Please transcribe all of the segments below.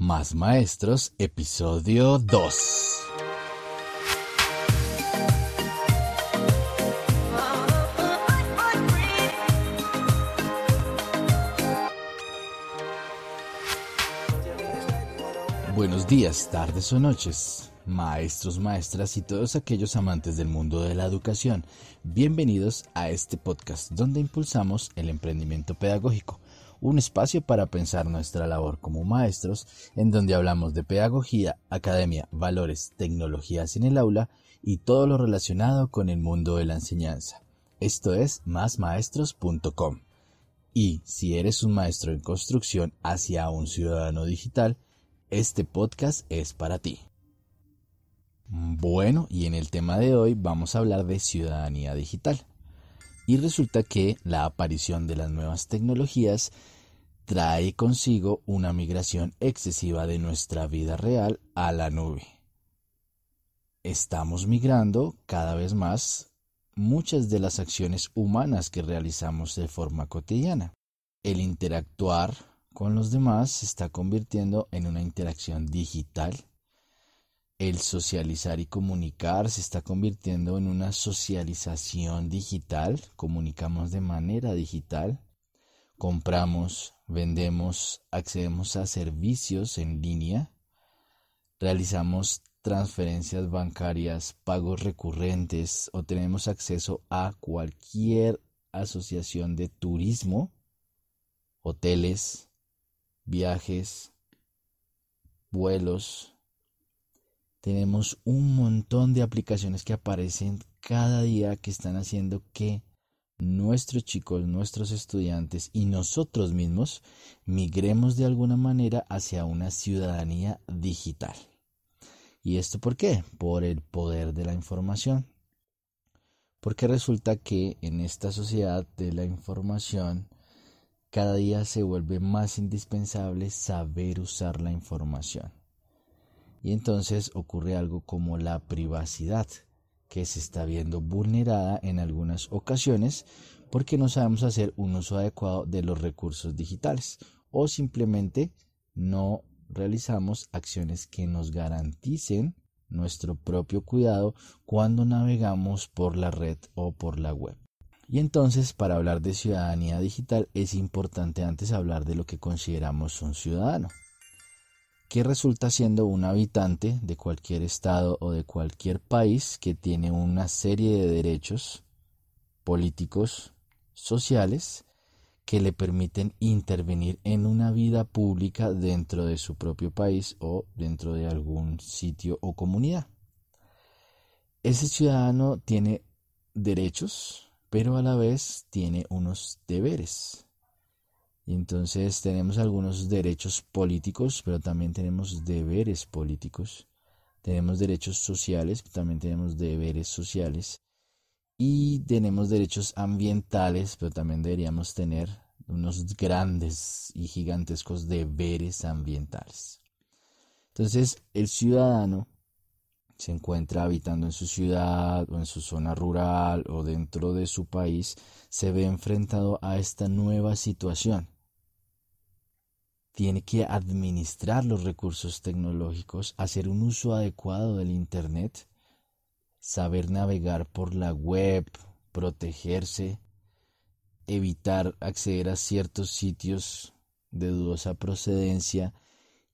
Más Maestros, episodio 2. Buenos días, tardes o noches, maestros, maestras y todos aquellos amantes del mundo de la educación. Bienvenidos a este podcast donde impulsamos el emprendimiento pedagógico un espacio para pensar nuestra labor como maestros, en donde hablamos de pedagogía, academia, valores, tecnologías en el aula y todo lo relacionado con el mundo de la enseñanza. Esto es másmaestros.com. Y si eres un maestro en construcción hacia un ciudadano digital, este podcast es para ti. Bueno, y en el tema de hoy vamos a hablar de ciudadanía digital. Y resulta que la aparición de las nuevas tecnologías trae consigo una migración excesiva de nuestra vida real a la nube. Estamos migrando cada vez más muchas de las acciones humanas que realizamos de forma cotidiana. El interactuar con los demás se está convirtiendo en una interacción digital. El socializar y comunicar se está convirtiendo en una socialización digital. Comunicamos de manera digital. Compramos, vendemos, accedemos a servicios en línea, realizamos transferencias bancarias, pagos recurrentes o tenemos acceso a cualquier asociación de turismo, hoteles, viajes, vuelos. Tenemos un montón de aplicaciones que aparecen cada día que están haciendo que nuestros chicos, nuestros estudiantes y nosotros mismos migremos de alguna manera hacia una ciudadanía digital. ¿Y esto por qué? Por el poder de la información. Porque resulta que en esta sociedad de la información cada día se vuelve más indispensable saber usar la información. Y entonces ocurre algo como la privacidad que se está viendo vulnerada en algunas ocasiones porque no sabemos hacer un uso adecuado de los recursos digitales o simplemente no realizamos acciones que nos garanticen nuestro propio cuidado cuando navegamos por la red o por la web. Y entonces, para hablar de ciudadanía digital, es importante antes hablar de lo que consideramos un ciudadano que resulta siendo un habitante de cualquier estado o de cualquier país que tiene una serie de derechos políticos, sociales, que le permiten intervenir en una vida pública dentro de su propio país o dentro de algún sitio o comunidad. Ese ciudadano tiene derechos, pero a la vez tiene unos deberes. Y entonces tenemos algunos derechos políticos, pero también tenemos deberes políticos. Tenemos derechos sociales, pero también tenemos deberes sociales. Y tenemos derechos ambientales, pero también deberíamos tener unos grandes y gigantescos deberes ambientales. Entonces, el ciudadano se encuentra habitando en su ciudad o en su zona rural o dentro de su país, se ve enfrentado a esta nueva situación tiene que administrar los recursos tecnológicos, hacer un uso adecuado del Internet, saber navegar por la web, protegerse, evitar acceder a ciertos sitios de dudosa procedencia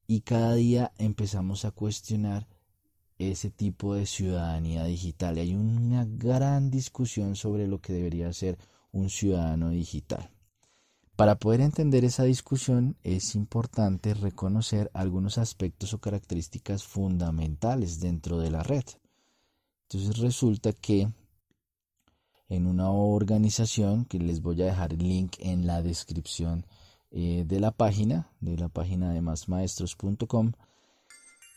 y cada día empezamos a cuestionar ese tipo de ciudadanía digital. Y hay una gran discusión sobre lo que debería ser un ciudadano digital. Para poder entender esa discusión es importante reconocer algunos aspectos o características fundamentales dentro de la red. Entonces resulta que en una organización, que les voy a dejar el link en la descripción eh, de la página, de la página de másmaestros.com,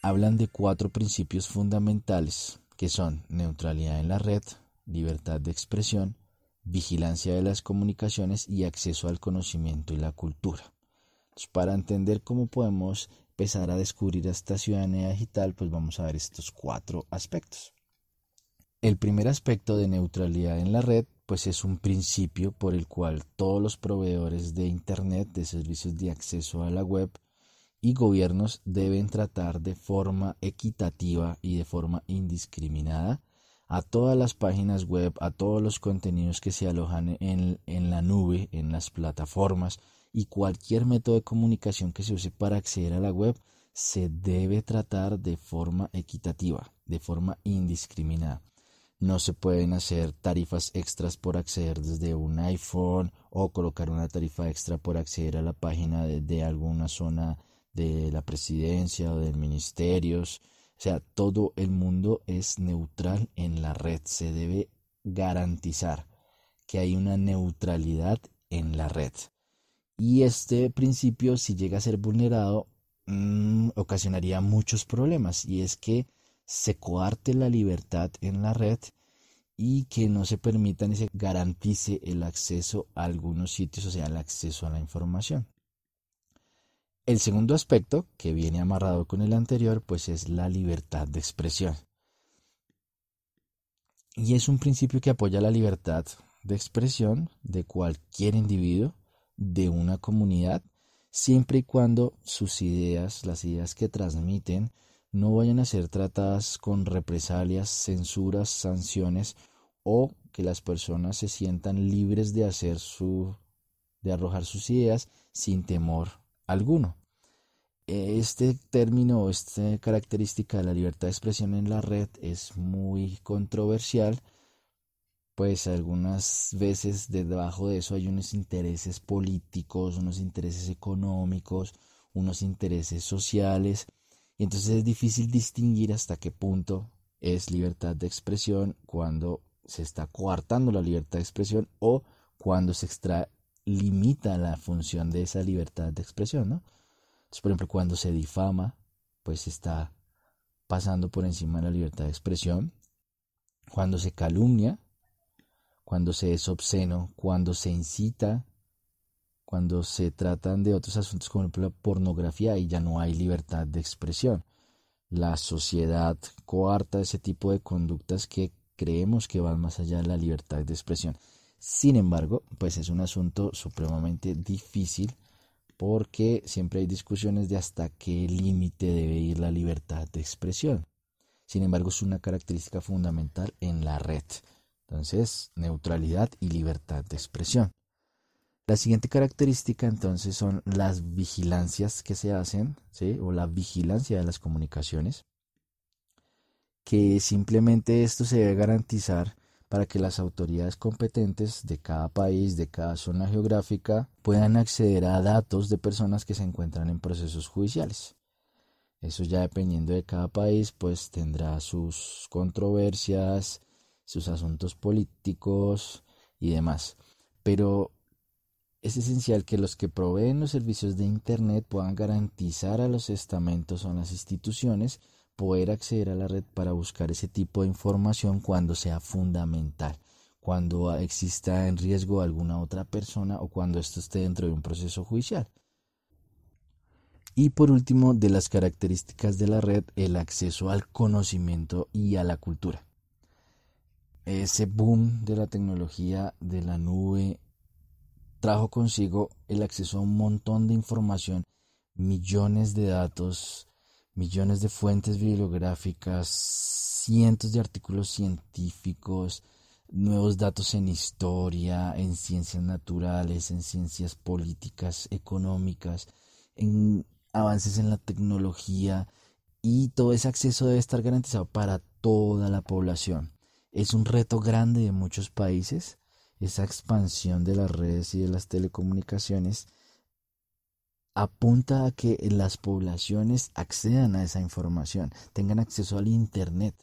hablan de cuatro principios fundamentales que son neutralidad en la red, libertad de expresión, vigilancia de las comunicaciones y acceso al conocimiento y la cultura. para entender cómo podemos empezar a descubrir esta ciudadanía digital, pues vamos a ver estos cuatro aspectos. El primer aspecto de neutralidad en la red, pues es un principio por el cual todos los proveedores de Internet, de servicios de acceso a la web, y gobiernos deben tratar de forma equitativa y de forma indiscriminada a todas las páginas web, a todos los contenidos que se alojan en, en, la nube, en las plataformas y cualquier método de comunicación que se use para acceder a la web se debe tratar de forma equitativa, de forma indiscriminada. No se pueden hacer tarifas extras por acceder desde un iPhone o colocar una tarifa extra por acceder a la página de, alguna zona de la presidencia o de ministerios. O sea, todo el mundo es neutral en la red. Se debe garantizar que hay una neutralidad en la red. Y este principio, si llega a ser vulnerado, mm, ocasionaría muchos problemas. Y es que se coarte la libertad en la red y que no se permita ni se garantice el acceso a algunos sitios, o sea, el acceso a la información. El segundo aspecto, que viene amarrado con el anterior, pues es la libertad de expresión. Y es un principio que apoya la libertad de expresión de cualquier individuo, de una comunidad, siempre y cuando sus ideas, las ideas que transmiten, no vayan a ser tratadas con represalias, censuras, sanciones o que las personas se sientan libres de hacer su de arrojar sus ideas sin temor alguno. Este término esta característica de la libertad de expresión en la red es muy controversial, pues algunas veces debajo de eso hay unos intereses políticos, unos intereses económicos, unos intereses sociales, y entonces es difícil distinguir hasta qué punto es libertad de expresión cuando se está coartando la libertad de expresión o cuando se limita la función de esa libertad de expresión, ¿no? Por ejemplo, cuando se difama, pues está pasando por encima de la libertad de expresión. Cuando se calumnia, cuando se es obsceno, cuando se incita, cuando se tratan de otros asuntos como la pornografía y ya no hay libertad de expresión. La sociedad coarta ese tipo de conductas que creemos que van más allá de la libertad de expresión. Sin embargo, pues es un asunto supremamente difícil porque siempre hay discusiones de hasta qué límite debe ir la libertad de expresión. Sin embargo, es una característica fundamental en la red. Entonces, neutralidad y libertad de expresión. La siguiente característica entonces son las vigilancias que se hacen, ¿sí? o la vigilancia de las comunicaciones, que simplemente esto se debe garantizar para que las autoridades competentes de cada país, de cada zona geográfica, puedan acceder a datos de personas que se encuentran en procesos judiciales. Eso ya dependiendo de cada país, pues tendrá sus controversias, sus asuntos políticos y demás. Pero es esencial que los que proveen los servicios de Internet puedan garantizar a los estamentos o a las instituciones poder acceder a la red para buscar ese tipo de información cuando sea fundamental, cuando exista en riesgo alguna otra persona o cuando esto esté dentro de un proceso judicial. Y por último, de las características de la red, el acceso al conocimiento y a la cultura. Ese boom de la tecnología de la nube trajo consigo el acceso a un montón de información, millones de datos, millones de fuentes bibliográficas, cientos de artículos científicos, nuevos datos en historia, en ciencias naturales, en ciencias políticas, económicas, en avances en la tecnología y todo ese acceso debe estar garantizado para toda la población. Es un reto grande de muchos países esa expansión de las redes y de las telecomunicaciones apunta a que las poblaciones accedan a esa información, tengan acceso al Internet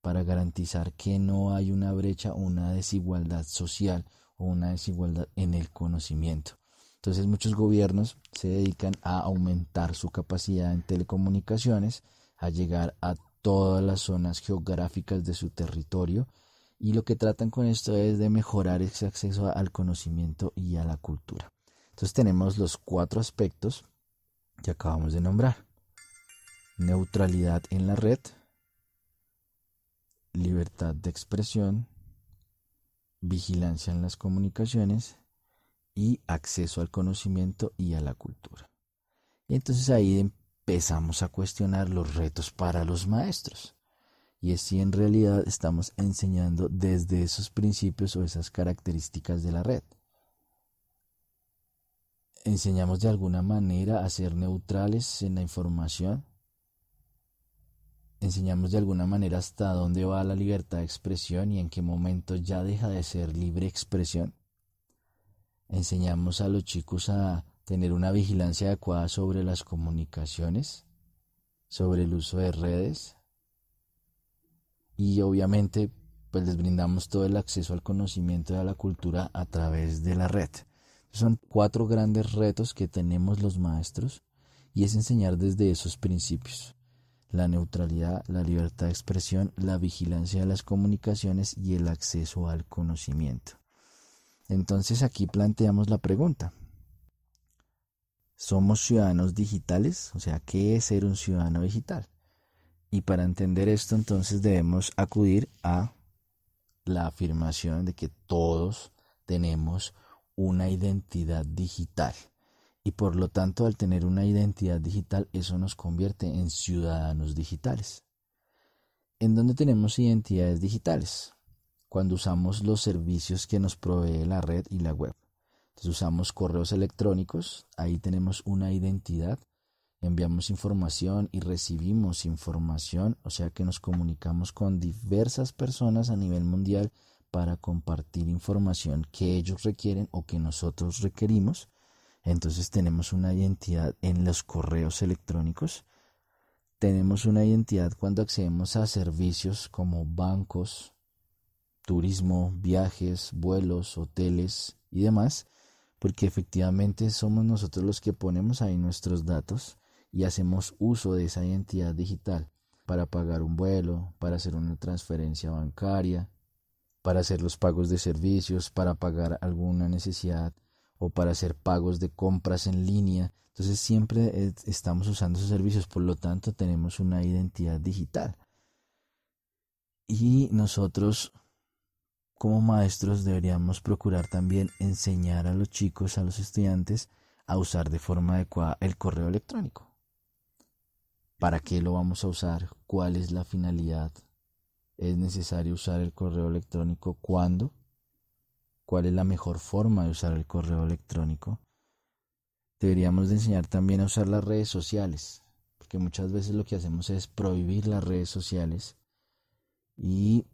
para garantizar que no hay una brecha o una desigualdad social o una desigualdad en el conocimiento. Entonces muchos gobiernos se dedican a aumentar su capacidad en telecomunicaciones, a llegar a todas las zonas geográficas de su territorio y lo que tratan con esto es de mejorar ese acceso al conocimiento y a la cultura. Entonces tenemos los cuatro aspectos que acabamos de nombrar. Neutralidad en la red, libertad de expresión, vigilancia en las comunicaciones y acceso al conocimiento y a la cultura. Y entonces ahí empezamos a cuestionar los retos para los maestros. Y es si en realidad estamos enseñando desde esos principios o esas características de la red. Enseñamos de alguna manera a ser neutrales en la información. Enseñamos de alguna manera hasta dónde va la libertad de expresión y en qué momento ya deja de ser libre expresión. Enseñamos a los chicos a tener una vigilancia adecuada sobre las comunicaciones, sobre el uso de redes y obviamente pues les brindamos todo el acceso al conocimiento y a la cultura a través de la red. Son cuatro grandes retos que tenemos los maestros y es enseñar desde esos principios. La neutralidad, la libertad de expresión, la vigilancia de las comunicaciones y el acceso al conocimiento. Entonces aquí planteamos la pregunta, somos ciudadanos digitales, o sea, ¿qué es ser un ciudadano digital? Y para entender esto entonces debemos acudir a la afirmación de que todos tenemos una identidad digital. Y por lo tanto, al tener una identidad digital, eso nos convierte en ciudadanos digitales. ¿En dónde tenemos identidades digitales? Cuando usamos los servicios que nos provee la red y la web. Usamos correos electrónicos, ahí tenemos una identidad, enviamos información y recibimos información, o sea que nos comunicamos con diversas personas a nivel mundial para compartir información que ellos requieren o que nosotros requerimos. Entonces tenemos una identidad en los correos electrónicos. Tenemos una identidad cuando accedemos a servicios como bancos, turismo, viajes, vuelos, hoteles y demás porque efectivamente somos nosotros los que ponemos ahí nuestros datos y hacemos uso de esa identidad digital para pagar un vuelo, para hacer una transferencia bancaria, para hacer los pagos de servicios, para pagar alguna necesidad o para hacer pagos de compras en línea. Entonces siempre estamos usando esos servicios, por lo tanto tenemos una identidad digital. Y nosotros como maestros deberíamos procurar también enseñar a los chicos, a los estudiantes, a usar de forma adecuada el correo electrónico. ¿Para qué lo vamos a usar? ¿Cuál es la finalidad? ¿Es necesario usar el correo electrónico? ¿Cuándo? ¿Cuál es la mejor forma de usar el correo electrónico? Deberíamos de enseñar también a usar las redes sociales, porque muchas veces lo que hacemos es prohibir las redes sociales y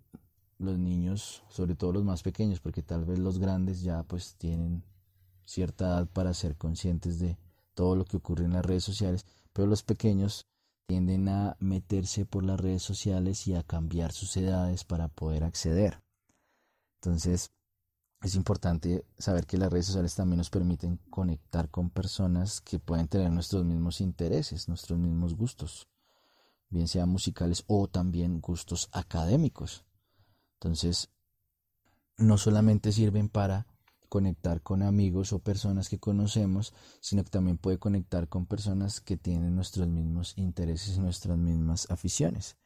los niños, sobre todo los más pequeños, porque tal vez los grandes ya pues tienen cierta edad para ser conscientes de todo lo que ocurre en las redes sociales, pero los pequeños tienden a meterse por las redes sociales y a cambiar sus edades para poder acceder. Entonces, es importante saber que las redes sociales también nos permiten conectar con personas que pueden tener nuestros mismos intereses, nuestros mismos gustos, bien sean musicales o también gustos académicos. Entonces, no solamente sirven para conectar con amigos o personas que conocemos, sino que también puede conectar con personas que tienen nuestros mismos intereses y nuestras mismas aficiones.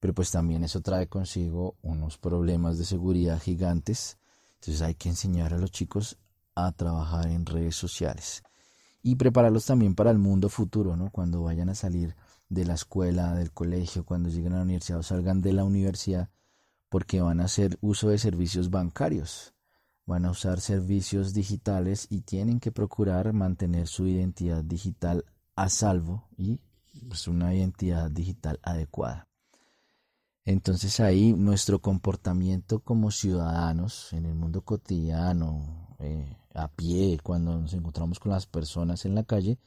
Pero pues también eso trae consigo unos problemas de seguridad gigantes. Entonces hay que enseñar a los chicos a trabajar en redes sociales y prepararlos también para el mundo futuro, ¿no? Cuando vayan a salir de la escuela, del colegio, cuando lleguen a la universidad o salgan de la universidad, porque van a hacer uso de servicios bancarios, van a usar servicios digitales y tienen que procurar mantener su identidad digital a salvo y pues, una identidad digital adecuada. Entonces ahí nuestro comportamiento como ciudadanos en el mundo cotidiano, eh, a pie, cuando nos encontramos con las personas en la calle,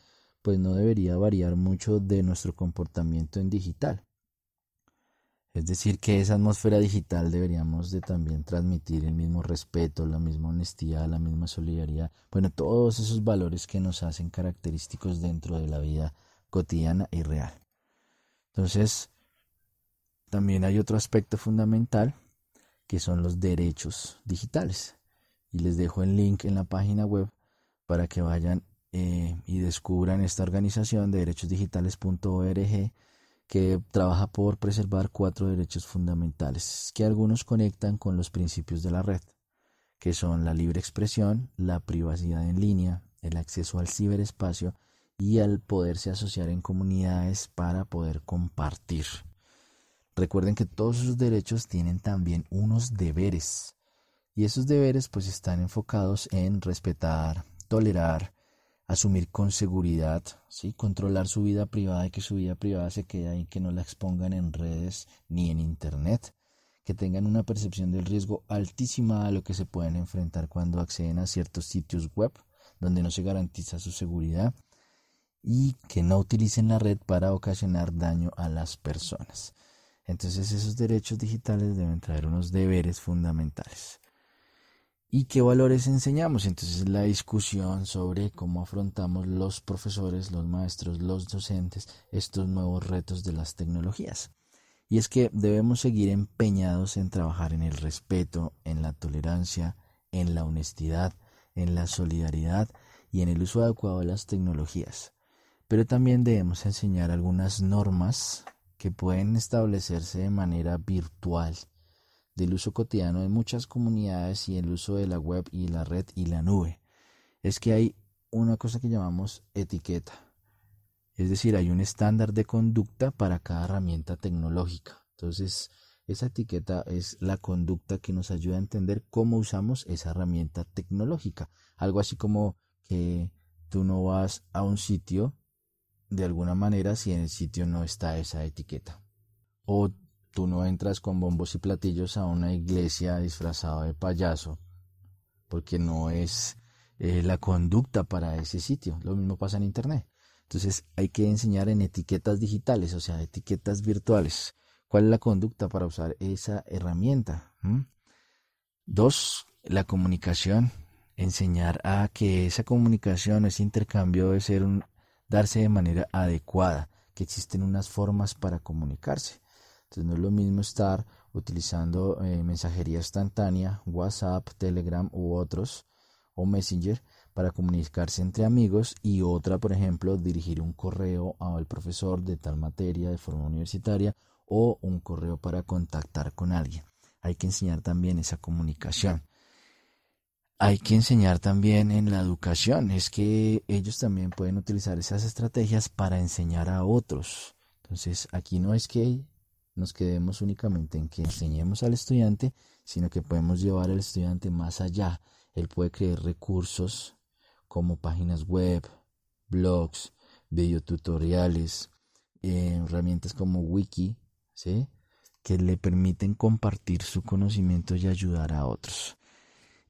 pues no debería variar mucho de nuestro comportamiento en digital. Es decir, que esa atmósfera digital deberíamos de también transmitir el mismo respeto, la misma honestidad, la misma solidaridad, bueno, todos esos valores que nos hacen característicos dentro de la vida cotidiana y real. Entonces, también hay otro aspecto fundamental que son los derechos digitales. Y les dejo el link en la página web para que vayan eh, y descubran esta organización de derechosdigitales.org que trabaja por preservar cuatro derechos fundamentales que algunos conectan con los principios de la red, que son la libre expresión, la privacidad en línea, el acceso al ciberespacio y al poderse asociar en comunidades para poder compartir. Recuerden que todos esos derechos tienen también unos deberes y esos deberes pues están enfocados en respetar, tolerar, asumir con seguridad, ¿sí? controlar su vida privada y que su vida privada se quede ahí, que no la expongan en redes ni en internet, que tengan una percepción del riesgo altísima a lo que se pueden enfrentar cuando acceden a ciertos sitios web donde no se garantiza su seguridad y que no utilicen la red para ocasionar daño a las personas. Entonces esos derechos digitales deben traer unos deberes fundamentales. ¿Y qué valores enseñamos? Entonces la discusión sobre cómo afrontamos los profesores, los maestros, los docentes estos nuevos retos de las tecnologías. Y es que debemos seguir empeñados en trabajar en el respeto, en la tolerancia, en la honestidad, en la solidaridad y en el uso adecuado de las tecnologías. Pero también debemos enseñar algunas normas que pueden establecerse de manera virtual del uso cotidiano de muchas comunidades y el uso de la web y la red y la nube. Es que hay una cosa que llamamos etiqueta. Es decir, hay un estándar de conducta para cada herramienta tecnológica. Entonces, esa etiqueta es la conducta que nos ayuda a entender cómo usamos esa herramienta tecnológica. Algo así como que tú no vas a un sitio de alguna manera si en el sitio no está esa etiqueta. O Tú no entras con bombos y platillos a una iglesia disfrazado de payaso, porque no es eh, la conducta para ese sitio. Lo mismo pasa en Internet. Entonces hay que enseñar en etiquetas digitales, o sea, etiquetas virtuales. ¿Cuál es la conducta para usar esa herramienta? ¿Mm? Dos, la comunicación. Enseñar a que esa comunicación, ese intercambio debe ser un, darse de manera adecuada, que existen unas formas para comunicarse. Entonces no es lo mismo estar utilizando eh, mensajería instantánea, WhatsApp, Telegram u otros, o Messenger, para comunicarse entre amigos y otra, por ejemplo, dirigir un correo al profesor de tal materia de forma universitaria o un correo para contactar con alguien. Hay que enseñar también esa comunicación. Hay que enseñar también en la educación, es que ellos también pueden utilizar esas estrategias para enseñar a otros. Entonces, aquí no es que nos quedemos únicamente en que enseñemos al estudiante, sino que podemos llevar al estudiante más allá. Él puede crear recursos como páginas web, blogs, videotutoriales, eh, herramientas como wiki, ¿sí? que le permiten compartir su conocimiento y ayudar a otros.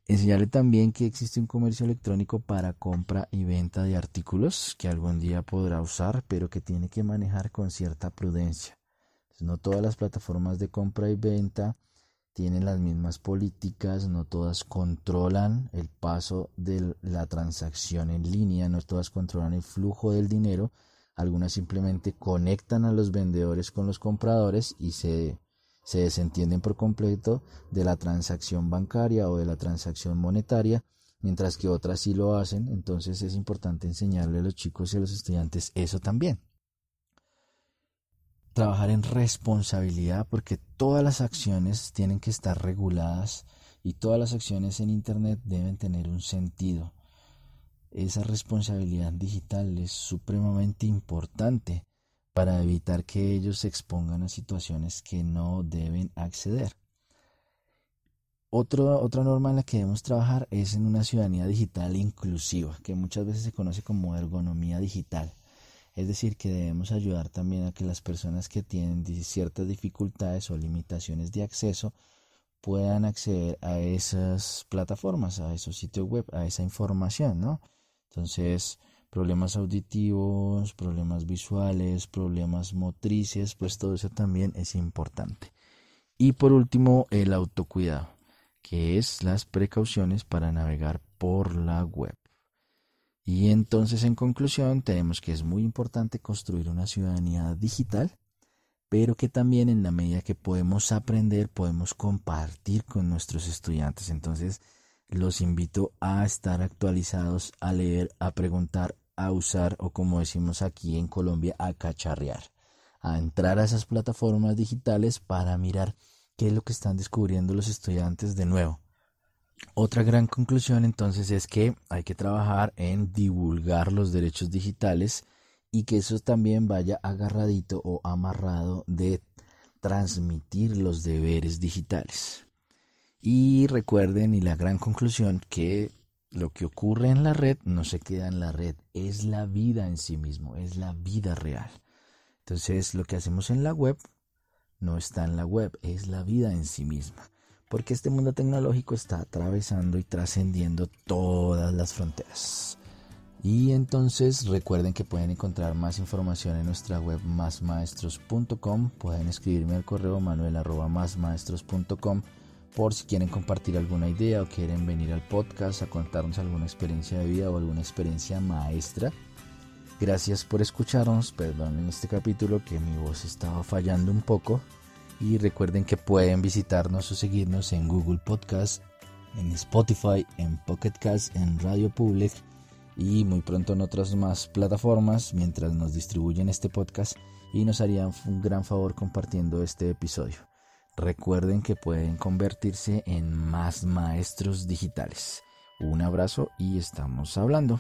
Enseñarle también que existe un comercio electrónico para compra y venta de artículos que algún día podrá usar, pero que tiene que manejar con cierta prudencia. No todas las plataformas de compra y venta tienen las mismas políticas, no todas controlan el paso de la transacción en línea, no todas controlan el flujo del dinero, algunas simplemente conectan a los vendedores con los compradores y se, se desentienden por completo de la transacción bancaria o de la transacción monetaria, mientras que otras sí lo hacen, entonces es importante enseñarle a los chicos y a los estudiantes eso también trabajar en responsabilidad porque todas las acciones tienen que estar reguladas y todas las acciones en Internet deben tener un sentido. Esa responsabilidad digital es supremamente importante para evitar que ellos se expongan a situaciones que no deben acceder. otra norma en la que debemos trabajar es en una ciudadanía digital inclusiva, que muchas veces se conoce como ergonomía digital. Es decir, que debemos ayudar también a que las personas que tienen ciertas dificultades o limitaciones de acceso puedan acceder a esas plataformas, a esos sitios web, a esa información, ¿no? Entonces, problemas auditivos, problemas visuales, problemas motrices, pues todo eso también es importante. Y por último, el autocuidado, que es las precauciones para navegar por la web. Y entonces, en conclusión, tenemos que es muy importante construir una ciudadanía digital, pero que también en la medida que podemos aprender, podemos compartir con nuestros estudiantes. Entonces, los invito a estar actualizados, a leer, a preguntar, a usar o como decimos aquí en Colombia, a cacharrear, a entrar a esas plataformas digitales para mirar qué es lo que están descubriendo los estudiantes de nuevo Otra gran conclusión entonces es que hay que trabajar en divulgar los derechos digitales y que eso también vaya agarradito o amarrado de transmitir los deberes digitales. Y recuerden y la gran conclusión que lo que ocurre en la red no se queda en la red, es la vida en sí mismo, es la vida real. Entonces lo que hacemos en la web no está en la web, es la vida en sí misma porque este mundo tecnológico está atravesando y trascendiendo todas las fronteras. Y entonces recuerden que pueden encontrar más información en nuestra web másmaestros.com. Pueden escribirme al correo manuel por si quieren compartir alguna idea o quieren venir al podcast a contarnos alguna experiencia de vida o alguna experiencia maestra. Gracias por escucharnos, perdón en este capítulo que mi voz estaba fallando un poco. Y recuerden que pueden visitarnos o seguirnos en Google Podcast, en Spotify, en Pocket Cast, en Radio Public y muy pronto en otras más plataformas mientras nos distribuyen este podcast y nos harían un gran favor compartiendo este episodio. Recuerden que pueden convertirse en más maestros digitales. Un abrazo y estamos hablando.